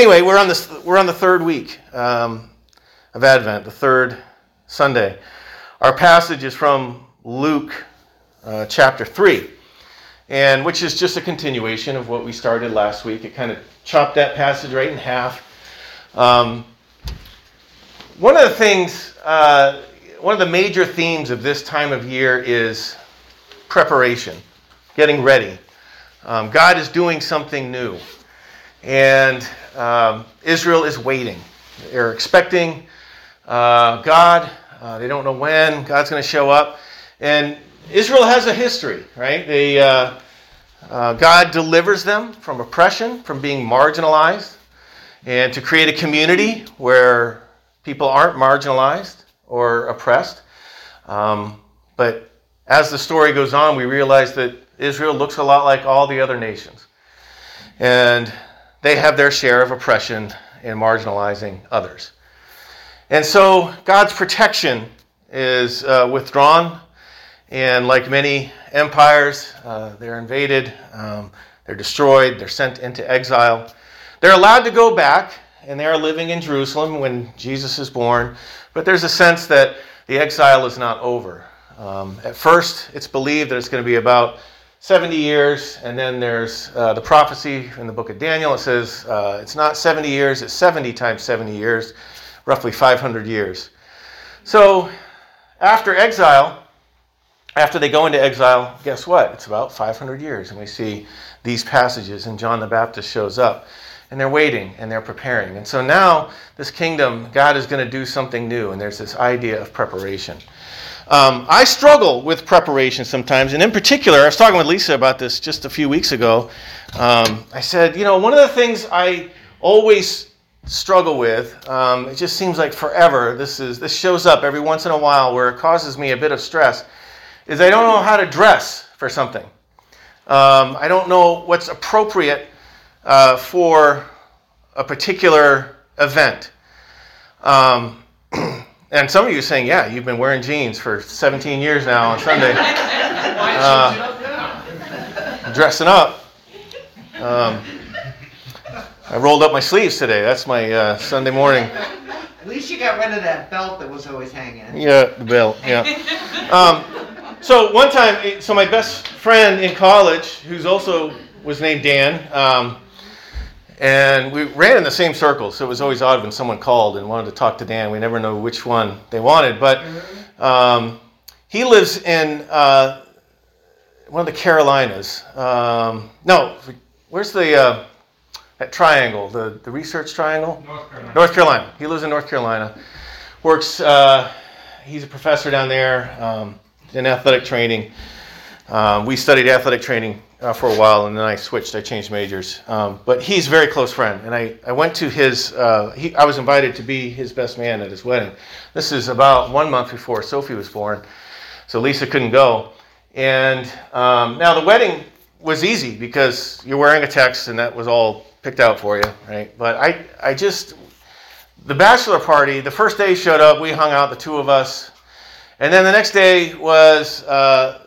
anyway, we're on this. We're on the third week um, of Advent, the third Sunday. Our passage is from Luke uh, chapter three, and which is just a continuation of what we started last week. It kind of chopped that passage right in half. Um, one of the things, uh, one of the major themes of this time of year is preparation, getting ready. Um, God is doing something new. And um, Israel is waiting. They're expecting uh, God. Uh, they don't know when God's going to show up. And Israel has a history, right? They, uh, uh, God delivers them from oppression, from being marginalized, and to create a community where people aren't marginalized or oppressed. Um, but as the story goes on, we realize that Israel looks a lot like all the other nations. And they have their share of oppression and marginalizing others. And so God's protection is uh, withdrawn, and like many empires, uh, they're invaded, um, they're destroyed, they're sent into exile. They're allowed to go back, and they are living in Jerusalem when Jesus is born, but there's a sense that the exile is not over. Um, at first, it's believed that it's going to be about 70 years, and then there's uh, the prophecy in the book of Daniel. It says uh, it's not 70 years, it's 70 times 70 years, roughly 500 years. So after exile, after they go into exile, guess what? It's about 500 years, and we see these passages, and John the Baptist shows up. And they're waiting and they're preparing. And so now, this kingdom, God is going to do something new, and there's this idea of preparation. Um, I struggle with preparation sometimes, and in particular, I was talking with Lisa about this just a few weeks ago. Um, I said, you know, one of the things I always struggle with, um, it just seems like forever. This is this shows up every once in a while where it causes me a bit of stress. Is I don't know how to dress for something. Um, I don't know what's appropriate uh, for a particular event. Um, and some of you are saying, yeah, you've been wearing jeans for 17 years now on Sunday. Uh, dressing up. Um, I rolled up my sleeves today. That's my uh, Sunday morning. At least you got rid of that belt that was always hanging. Yeah, the belt. Yeah. Um, so one time, so my best friend in college, who's also was named Dan, um, and we ran in the same circles, so it was always odd when someone called and wanted to talk to Dan. We never know which one they wanted. But um, he lives in uh, one of the Carolinas. Um, no, where's the uh, that triangle? The the research triangle. North Carolina. North Carolina. He lives in North Carolina. Works. Uh, he's a professor down there um, in athletic training. Um, we studied athletic training uh, for a while, and then I switched. I changed majors. Um, but he's a very close friend, and I, I went to his. Uh, he, I was invited to be his best man at his wedding. This is about one month before Sophie was born, so Lisa couldn't go. And um, now the wedding was easy because you're wearing a tux, and that was all picked out for you, right? But I, I just the bachelor party. The first day showed up. We hung out, the two of us, and then the next day was. Uh,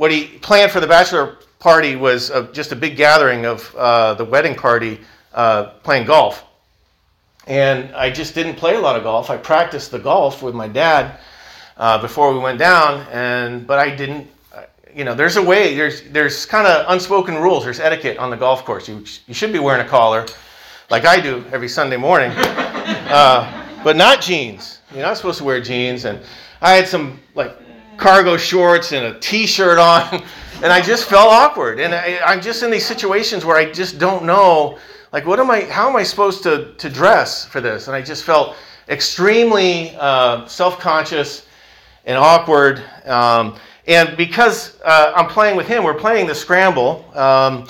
what he planned for the bachelor party was uh, just a big gathering of uh, the wedding party uh, playing golf. And I just didn't play a lot of golf. I practiced the golf with my dad uh, before we went down, and but I didn't. You know, there's a way. There's there's kind of unspoken rules. There's etiquette on the golf course. You you should be wearing a collar, like I do every Sunday morning, uh, but not jeans. You're not supposed to wear jeans. And I had some like cargo shorts and a t-shirt on and i just felt awkward. And I, i'm just in these situations where i just don't know like what am i how am i supposed to, to dress for this? And i just felt extremely uh, self-conscious and awkward um, and because uh, i'm playing with him we're playing the scramble um,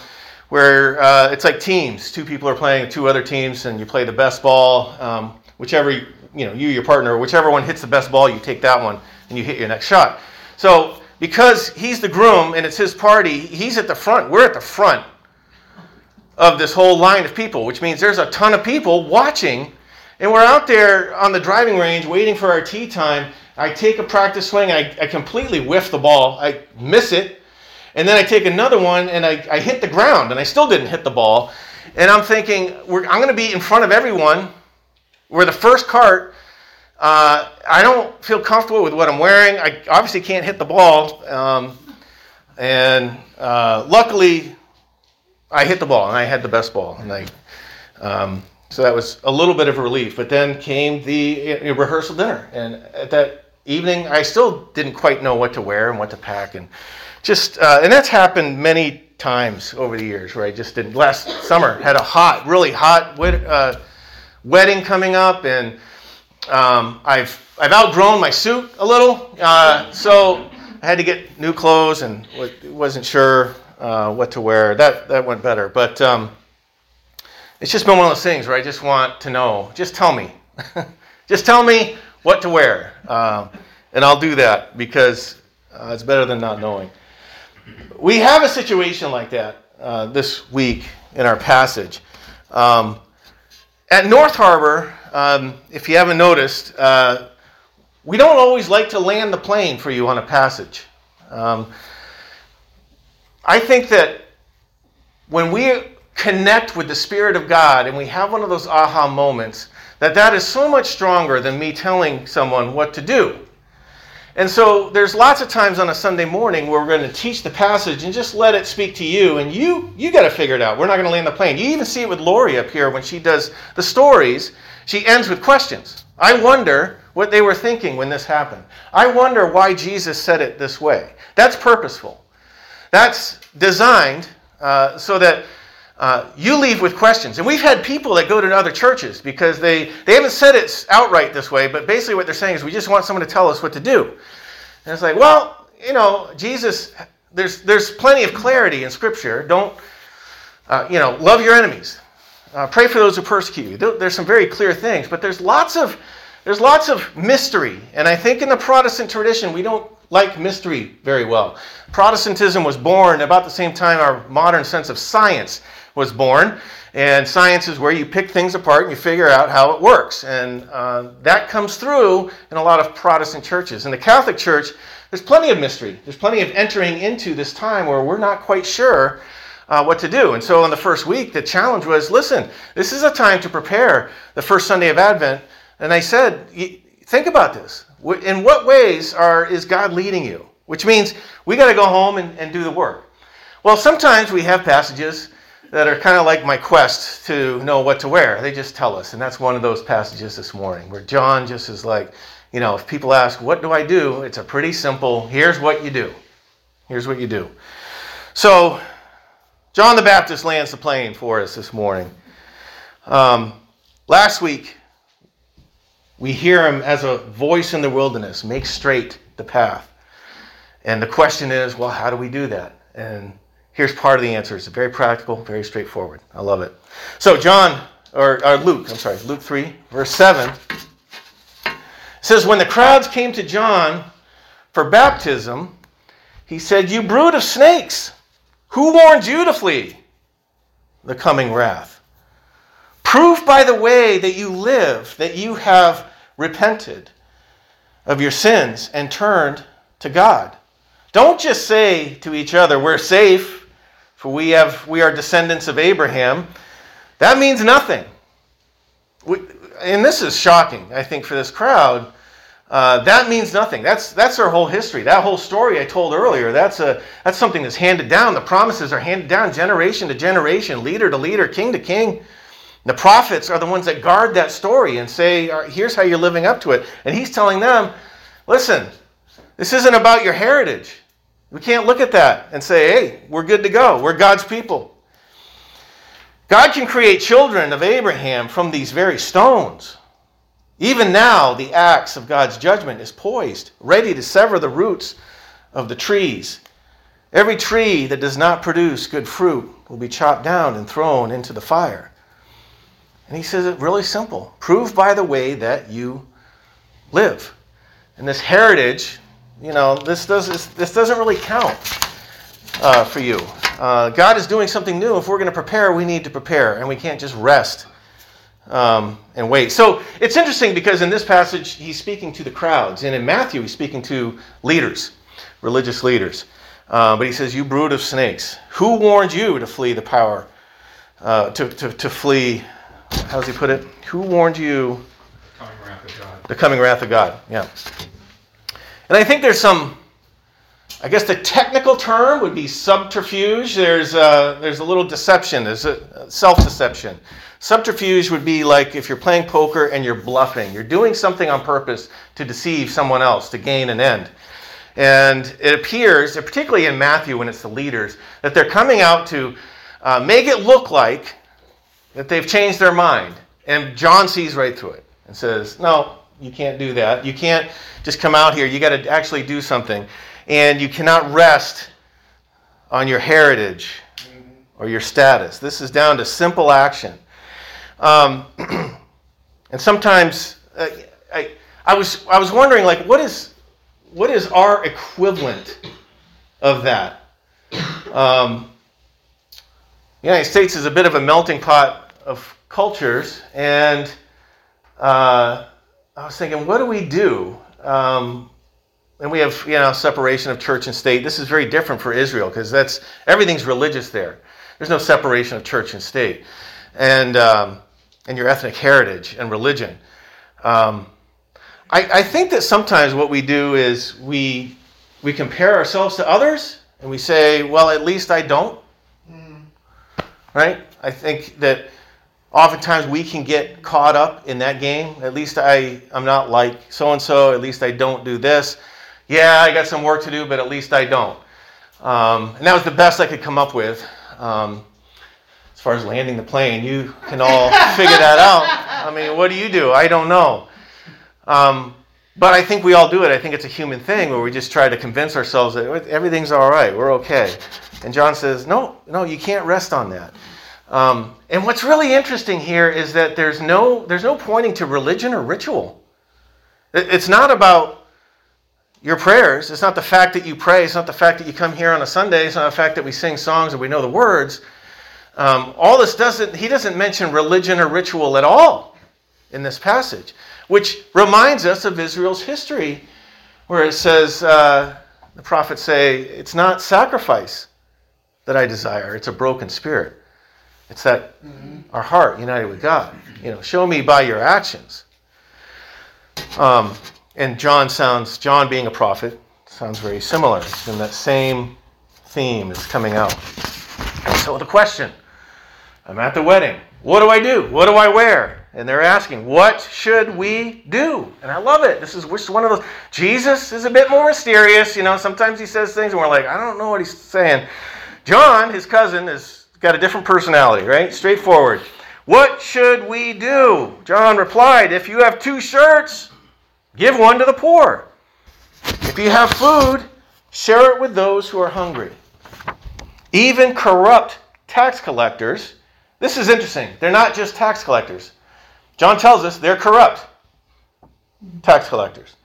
where uh, it's like teams. Two people are playing two other teams and you play the best ball um, whichever you know you your partner whichever one hits the best ball you take that one and you hit your next shot. So because he's the groom and it's his party, he's at the front. We're at the front of this whole line of people, which means there's a ton of people watching. And we're out there on the driving range waiting for our tee time. I take a practice swing, I, I completely whiff the ball, I miss it, and then I take another one and I, I hit the ground and I still didn't hit the ball. And I'm thinking, I'm going to be in front of everyone. We're the first cart. Uh, I don't feel comfortable with what I'm wearing. I obviously can't hit the ball. Um, and uh, luckily, I hit the ball and I had the best ball. And I, um, so that was a little bit of a relief. But then came the uh, rehearsal dinner. And at that evening, I still didn't quite know what to wear and what to pack. And just, uh, and that's happened many times over the years where I just didn't. Last summer, had a hot, really hot uh, wedding coming up. And um, I've, I've outgrown my suit a little. Uh, so I had to get new clothes and wasn't sure uh, what to wear. That, that went better. But, um, it's just been one of those things where I just want to know. Just tell me. just tell me what to wear. Um, and I'll do that because uh, it's better than not knowing. We have a situation like that uh, this week in our passage. Um, at North Harbor, um, if you haven't noticed, uh, we don't always like to land the plane for you on a passage. Um, I think that when we connect with the Spirit of God and we have one of those aha moments, that that is so much stronger than me telling someone what to do. And so there's lots of times on a Sunday morning where we're going to teach the passage and just let it speak to you, and you you got to figure it out. We're not going to land the plane. You even see it with Lori up here when she does the stories. She ends with questions. I wonder what they were thinking when this happened. I wonder why Jesus said it this way. That's purposeful. That's designed uh, so that uh, you leave with questions. And we've had people that go to other churches because they, they haven't said it outright this way, but basically what they're saying is we just want someone to tell us what to do. And it's like, well, you know, Jesus, there's, there's plenty of clarity in Scripture. Don't, uh, you know, love your enemies. Uh, pray for those who persecute you. There's some very clear things, but there's lots of there's lots of mystery, and I think in the Protestant tradition we don't like mystery very well. Protestantism was born about the same time our modern sense of science was born. And science is where you pick things apart and you figure out how it works. And uh, that comes through in a lot of Protestant churches. In the Catholic Church, there's plenty of mystery. There's plenty of entering into this time where we're not quite sure uh, what to do. And so in the first week, the challenge was listen, this is a time to prepare the first Sunday of Advent. And I said, think about this. In what ways are, is God leading you? Which means we got to go home and, and do the work. Well, sometimes we have passages that are kind of like my quest to know what to wear. They just tell us. And that's one of those passages this morning where John just is like, you know, if people ask, what do I do? It's a pretty simple, here's what you do. Here's what you do. So, John the Baptist lands the plane for us this morning. Um, last week, we hear him as a voice in the wilderness, make straight the path. And the question is, well, how do we do that? And Here's part of the answer. It's very practical, very straightforward. I love it. So, John, or, or Luke, I'm sorry, Luke 3, verse 7 says, When the crowds came to John for baptism, he said, You brood of snakes, who warned you to flee the coming wrath? Prove by the way that you live that you have repented of your sins and turned to God. Don't just say to each other, We're safe for we, have, we are descendants of Abraham, that means nothing. We, and this is shocking, I think, for this crowd. Uh, that means nothing. That's, that's our whole history. That whole story I told earlier, that's, a, that's something that's handed down. The promises are handed down generation to generation, leader to leader, king to king. The prophets are the ones that guard that story and say, here's how you're living up to it. And he's telling them, listen, this isn't about your heritage. We can't look at that and say, hey, we're good to go. We're God's people. God can create children of Abraham from these very stones. Even now, the axe of God's judgment is poised, ready to sever the roots of the trees. Every tree that does not produce good fruit will be chopped down and thrown into the fire. And he says it really simple prove by the way that you live. And this heritage you know, this, does, this doesn't really count uh, for you. Uh, God is doing something new. If we're going to prepare, we need to prepare, and we can't just rest um, and wait. So it's interesting because in this passage, he's speaking to the crowds, and in Matthew, he's speaking to leaders, religious leaders. Uh, but he says, You brood of snakes, who warned you to flee the power uh, to, to, to flee. How does he put it? Who warned you? Coming wrath of God. The coming wrath of God. Yeah. And I think there's some. I guess the technical term would be subterfuge. There's a, there's a little deception. There's a self-deception. Subterfuge would be like if you're playing poker and you're bluffing. You're doing something on purpose to deceive someone else to gain an end. And it appears, particularly in Matthew when it's the leaders, that they're coming out to uh, make it look like that they've changed their mind. And John sees right through it and says, No, you can't do that. You can't just come out here. You got to actually do something. And you cannot rest on your heritage or your status. This is down to simple action. Um, and sometimes uh, I, I, was, I was wondering, like, what is, what is our equivalent of that? Um, the United States is a bit of a melting pot of cultures, and uh, I was thinking, what do we do? Um, and we have, you know, separation of church and state. This is very different for Israel because that's everything's religious there. There's no separation of church and state, and um, and your ethnic heritage and religion. Um, I, I think that sometimes what we do is we we compare ourselves to others and we say, well, at least I don't. Right? I think that oftentimes we can get caught up in that game. At least I, I'm not like so and so. At least I don't do this. Yeah, I got some work to do, but at least I don't. Um, and that was the best I could come up with. Um, as far as landing the plane, you can all figure that out. I mean, what do you do? I don't know. Um, but I think we all do it. I think it's a human thing where we just try to convince ourselves that everything's all right, we're okay. And John says, no, no, you can't rest on that. Um, and what's really interesting here is that there's no, there's no pointing to religion or ritual. It's not about your prayers. It's not the fact that you pray. It's not the fact that you come here on a Sunday. It's not the fact that we sing songs and we know the words. Um, all this doesn't, he doesn't mention religion or ritual at all in this passage, which reminds us of Israel's history, where it says, uh, the prophets say, it's not sacrifice that I desire, it's a broken spirit. It's that mm-hmm. our heart united with God. You know, show me by your actions. Um, and John sounds, John being a prophet, sounds very similar. And that same theme is coming out. So the question I'm at the wedding. What do I do? What do I wear? And they're asking, what should we do? And I love it. This is which is one of those. Jesus is a bit more mysterious. You know, sometimes he says things and we're like, I don't know what he's saying. John, his cousin, has got a different personality, right? Straightforward. What should we do? John replied, If you have two shirts, give one to the poor. If you have food, share it with those who are hungry. Even corrupt tax collectors, this is interesting. They're not just tax collectors. John tells us they're corrupt tax collectors.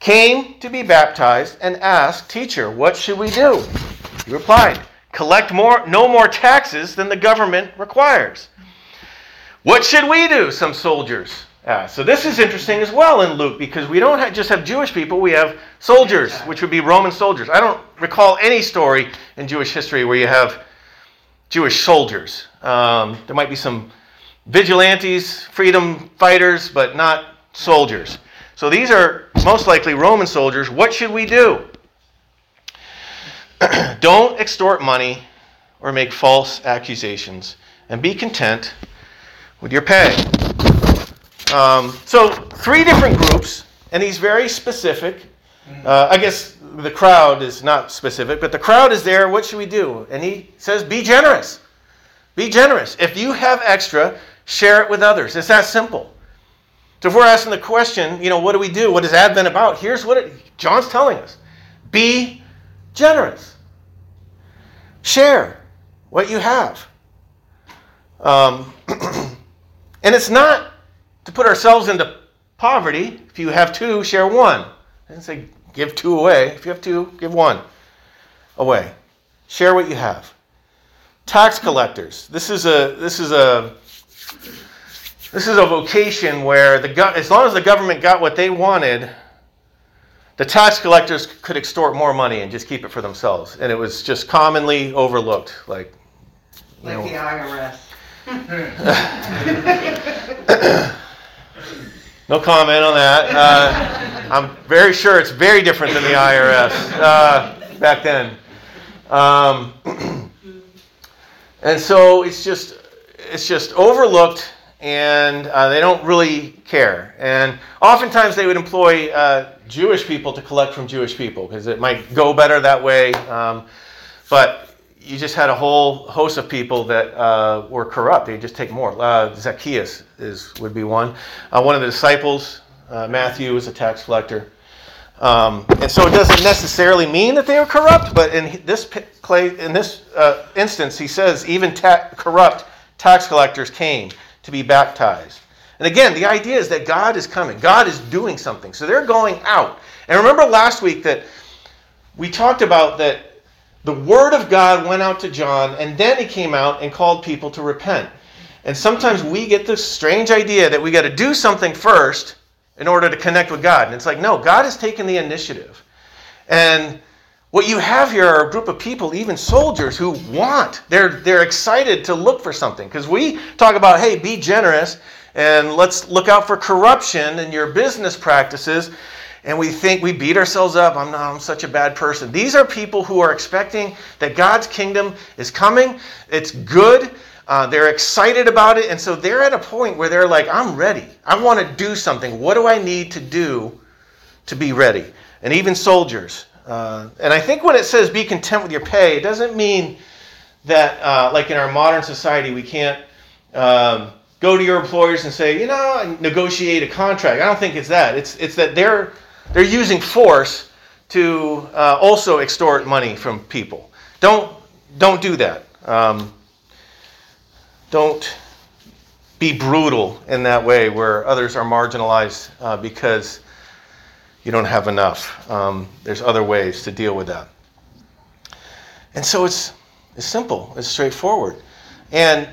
Came to be baptized and asked, Teacher, what should we do? He replied, collect more, no more taxes than the government requires. What should we do? Some soldiers. So this is interesting as well in Luke because we don't have, just have Jewish people, we have soldiers, which would be Roman soldiers. I don't recall any story in Jewish history where you have Jewish soldiers. Um, there might be some vigilantes, freedom fighters, but not soldiers. So these are most likely Roman soldiers. What should we do? Don't extort money or make false accusations, and be content with your pay. Um, so, three different groups, and he's very specific. Uh, I guess the crowd is not specific, but the crowd is there. What should we do? And he says, Be generous. Be generous. If you have extra, share it with others. It's that simple. So, if we're asking the question, you know, what do we do? What is Advent about? Here's what it, John's telling us be generous. Share what you have. Um, and it's not to put ourselves into poverty. If you have two, share one. And say give two away. If you have two, give one away. Share what you have. Tax collectors. This is a this is a this is a vocation where the as long as the government got what they wanted, the tax collectors could extort more money and just keep it for themselves, and it was just commonly overlooked. Like, like know, the IRS. no comment on that. Uh, I'm very sure it's very different than the IRS uh, back then. Um, and so it's just it's just overlooked and uh, they don't really care. And oftentimes they would employ uh, Jewish people to collect from Jewish people because it might go better that way. Um, but you just had a whole host of people that uh, were corrupt. They just take more. Uh, Zacchaeus is would be one. Uh, one of the disciples, uh, Matthew, was a tax collector. Um, and so it doesn't necessarily mean that they were corrupt, but in this in this instance, he says even ta- corrupt tax collectors came to be baptized. And again, the idea is that God is coming, God is doing something. So they're going out. And remember last week that we talked about that the Word of God went out to John, and then he came out and called people to repent. And sometimes we get this strange idea that we got to do something first in order to connect with God. And it's like, no, God has taken the initiative. And what you have here are a group of people, even soldiers, who want, they're, they're excited to look for something. Because we talk about, hey, be generous and let's look out for corruption in your business practices. And we think we beat ourselves up. I'm not, I'm such a bad person. These are people who are expecting that God's kingdom is coming, it's good. Uh, they're excited about it. And so they're at a point where they're like, I'm ready. I want to do something. What do I need to do to be ready? And even soldiers. Uh, and I think when it says be content with your pay, it doesn't mean that, uh, like in our modern society, we can't um, go to your employers and say, you know, negotiate a contract. I don't think it's that. It's, it's that they're, they're using force to uh, also extort money from people. Don't, don't do that. Um, don't be brutal in that way where others are marginalized uh, because you don't have enough. Um, there's other ways to deal with that. And so it's, it's simple, it's straightforward. And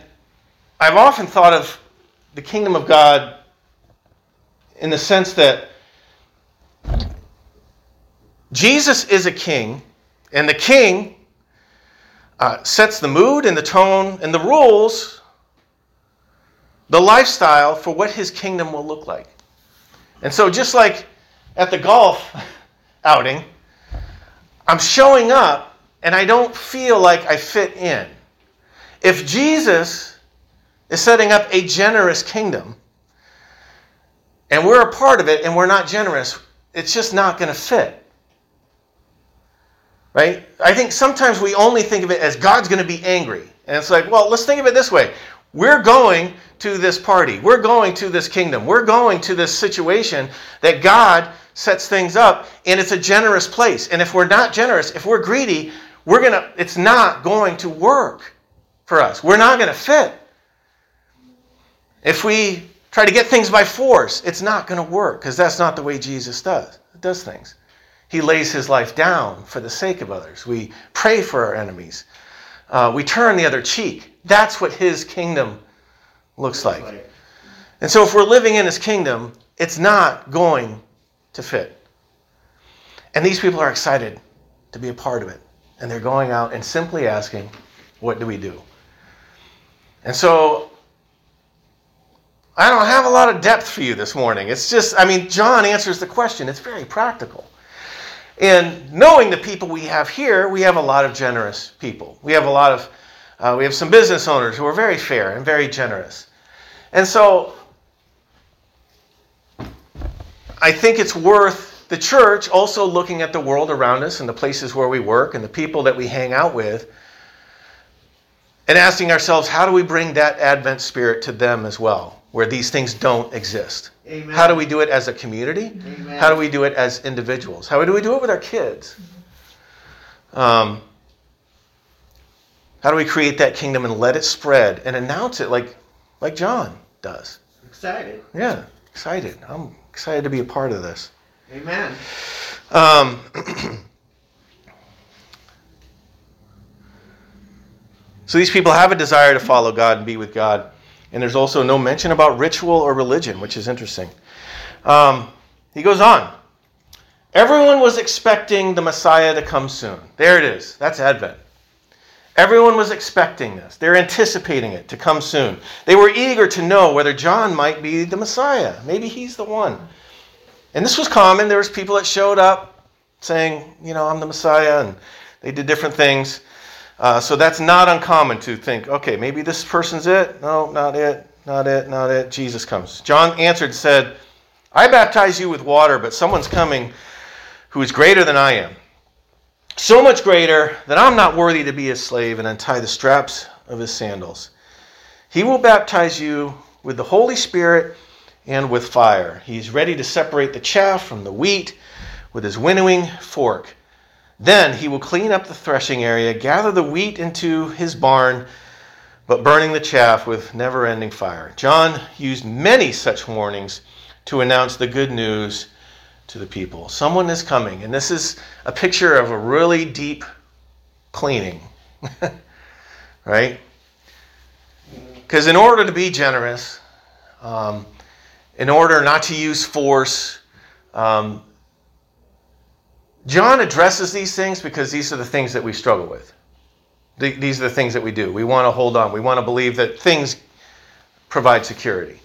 I've often thought of the kingdom of God in the sense that Jesus is a king, and the king uh, sets the mood and the tone and the rules, the lifestyle for what his kingdom will look like. And so, just like at the golf outing, I'm showing up and I don't feel like I fit in. If Jesus is setting up a generous kingdom and we're a part of it and we're not generous, it's just not going to fit. Right? I think sometimes we only think of it as God's going to be angry. And it's like, well, let's think of it this way. We're going to this party. We're going to this kingdom. We're going to this situation that God sets things up and it's a generous place. And if we're not generous, if we're greedy, we're to it's not going to work for us. We're not going to fit. If we try to get things by force, it's not going to work because that's not the way Jesus does. Does things. He lays his life down for the sake of others. We pray for our enemies. Uh, we turn the other cheek. That's what his kingdom looks like. And so, if we're living in his kingdom, it's not going to fit. And these people are excited to be a part of it. And they're going out and simply asking, What do we do? And so I don't have a lot of depth for you this morning. It's just, I mean, John answers the question. It's very practical. And knowing the people we have here, we have a lot of generous people. We have a lot of, uh, we have some business owners who are very fair and very generous. And so I think it's worth the church also looking at the world around us and the places where we work and the people that we hang out with and asking ourselves, how do we bring that Advent spirit to them as well, where these things don't exist? Amen. How do we do it as a community? Amen. How do we do it as individuals? How do we do it with our kids? Um, how do we create that kingdom and let it spread and announce it like, like John does? Excited. Yeah, excited. I'm excited to be a part of this. Amen. Um, so these people have a desire to follow God and be with God. And there's also no mention about ritual or religion, which is interesting. Um, he goes on. Everyone was expecting the Messiah to come soon. There it is. That's Advent. Everyone was expecting this. They're anticipating it to come soon. They were eager to know whether John might be the Messiah. Maybe he's the one. And this was common. There was people that showed up saying, you know, I'm the Messiah, and they did different things. Uh, so that's not uncommon to think, okay, maybe this person's it. No, not it, not it, not it. Jesus comes. John answered, said, I baptize you with water, but someone's coming who is greater than I am so much greater that I'm not worthy to be his slave and untie the straps of his sandals. He will baptize you with the Holy Spirit and with fire. He's ready to separate the chaff from the wheat with his winnowing fork. Then he will clean up the threshing area, gather the wheat into his barn, but burning the chaff with never ending fire. John used many such warnings to announce the good news to the people. Someone is coming, and this is a picture of a really deep cleaning, right? Because in order to be generous, um, in order not to use force, um, John addresses these things because these are the things that we struggle with. these are the things that we do. We want to hold on. We want to believe that things provide security.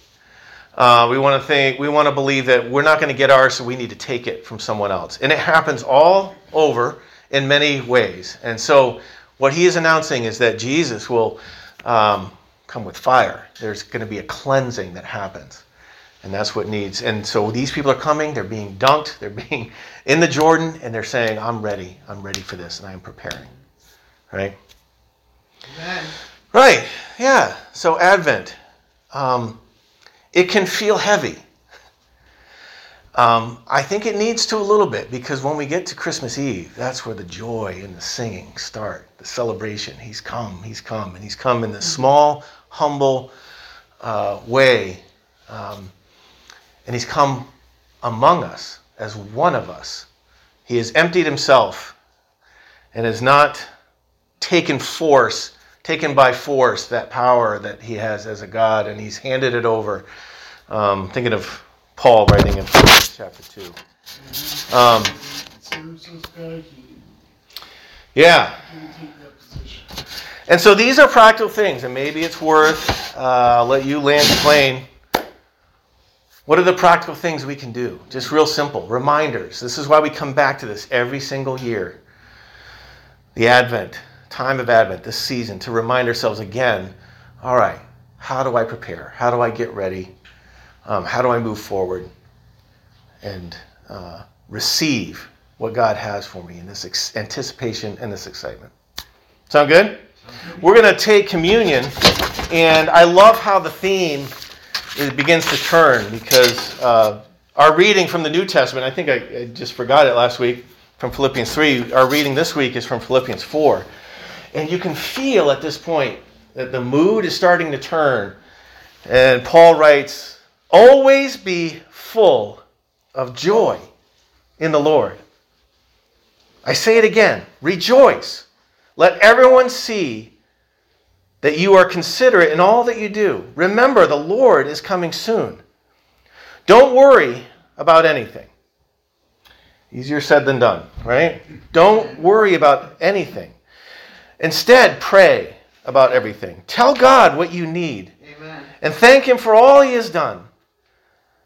Uh, we want to think, we want to believe that we're not going to get ours, so we need to take it from someone else. And it happens all over in many ways. And so, what he is announcing is that Jesus will um, come with fire. There's going to be a cleansing that happens. And that's what needs. And so these people are coming, they're being dunked, they're being in the Jordan, and they're saying, I'm ready. I'm ready for this, and I'm preparing. Right? Amen. Right. Yeah. So Advent. Um, it can feel heavy. Um, I think it needs to a little bit because when we get to Christmas Eve, that's where the joy and the singing start, the celebration. He's come, he's come, and he's come in this small, humble uh, way. Um, and he's come among us as one of us. He has emptied himself and has not taken force taken by force that power that he has as a God, and he's handed it over. Um, thinking of Paul writing in chapter 2. Um, yeah. And so these are practical things, and maybe it's worth, uh, let you land the plane. What are the practical things we can do? Just real simple reminders. This is why we come back to this every single year. The Advent, time of Advent, this season, to remind ourselves again all right, how do I prepare? How do I get ready? Um, how do I move forward and uh, receive what God has for me in this ex- anticipation and this excitement? Sound good? We're going to take communion, and I love how the theme begins to turn because uh, our reading from the New Testament, I think I, I just forgot it last week from Philippians 3. Our reading this week is from Philippians 4. And you can feel at this point that the mood is starting to turn. And Paul writes, Always be full of joy in the Lord. I say it again rejoice. Let everyone see that you are considerate in all that you do. Remember, the Lord is coming soon. Don't worry about anything. Easier said than done, right? Don't worry about anything. Instead, pray about everything. Tell God what you need. Amen. And thank Him for all He has done.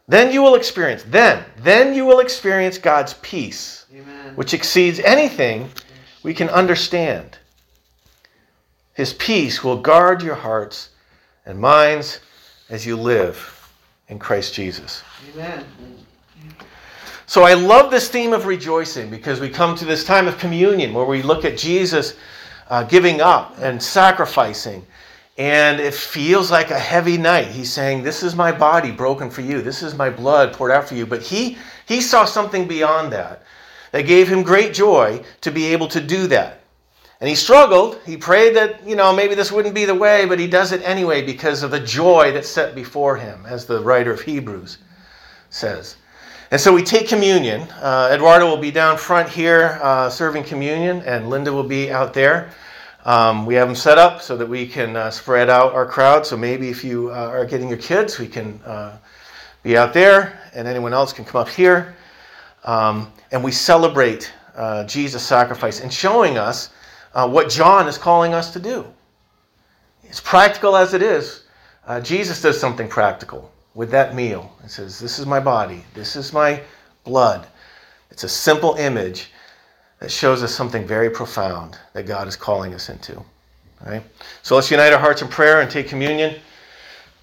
Then you will experience, then, then you will experience God's peace, Amen. which exceeds anything we can understand. His peace will guard your hearts and minds as you live in Christ Jesus. Amen. So I love this theme of rejoicing because we come to this time of communion where we look at Jesus uh, giving up and sacrificing. And it feels like a heavy night. He's saying, This is my body broken for you. This is my blood poured out for you. But he, he saw something beyond that that gave him great joy to be able to do that. And he struggled. He prayed that, you know, maybe this wouldn't be the way, but he does it anyway because of the joy that's set before him, as the writer of Hebrews says. And so we take communion. Uh, Eduardo will be down front here uh, serving communion, and Linda will be out there. Um, we have them set up so that we can uh, spread out our crowd. So maybe if you uh, are getting your kids, we can uh, be out there, and anyone else can come up here. Um, and we celebrate uh, Jesus' sacrifice and showing us what John is calling us to do. As practical as it is, Jesus does something practical with that meal. He says, This is my body, this is my blood. It's a simple image that shows us something very profound that God is calling us into. All right? So let's unite our hearts in prayer and take communion.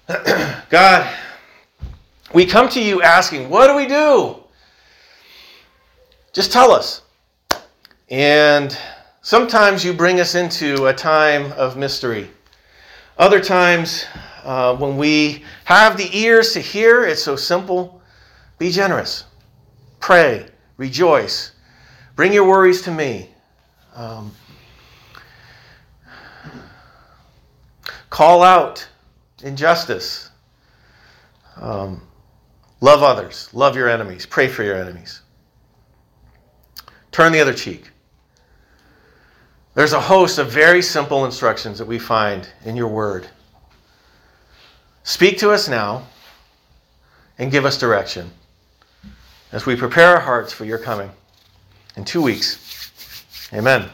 God, we come to you asking, What do we do? Just tell us. And sometimes you bring us into a time of mystery. Other times, uh, when we have the ears to hear, it's so simple. Be generous. Pray. Rejoice. Bring your worries to me. Um, call out injustice. Um, love others. Love your enemies. Pray for your enemies. Turn the other cheek. There's a host of very simple instructions that we find in your word. Speak to us now and give us direction as we prepare our hearts for your coming in two weeks. Amen.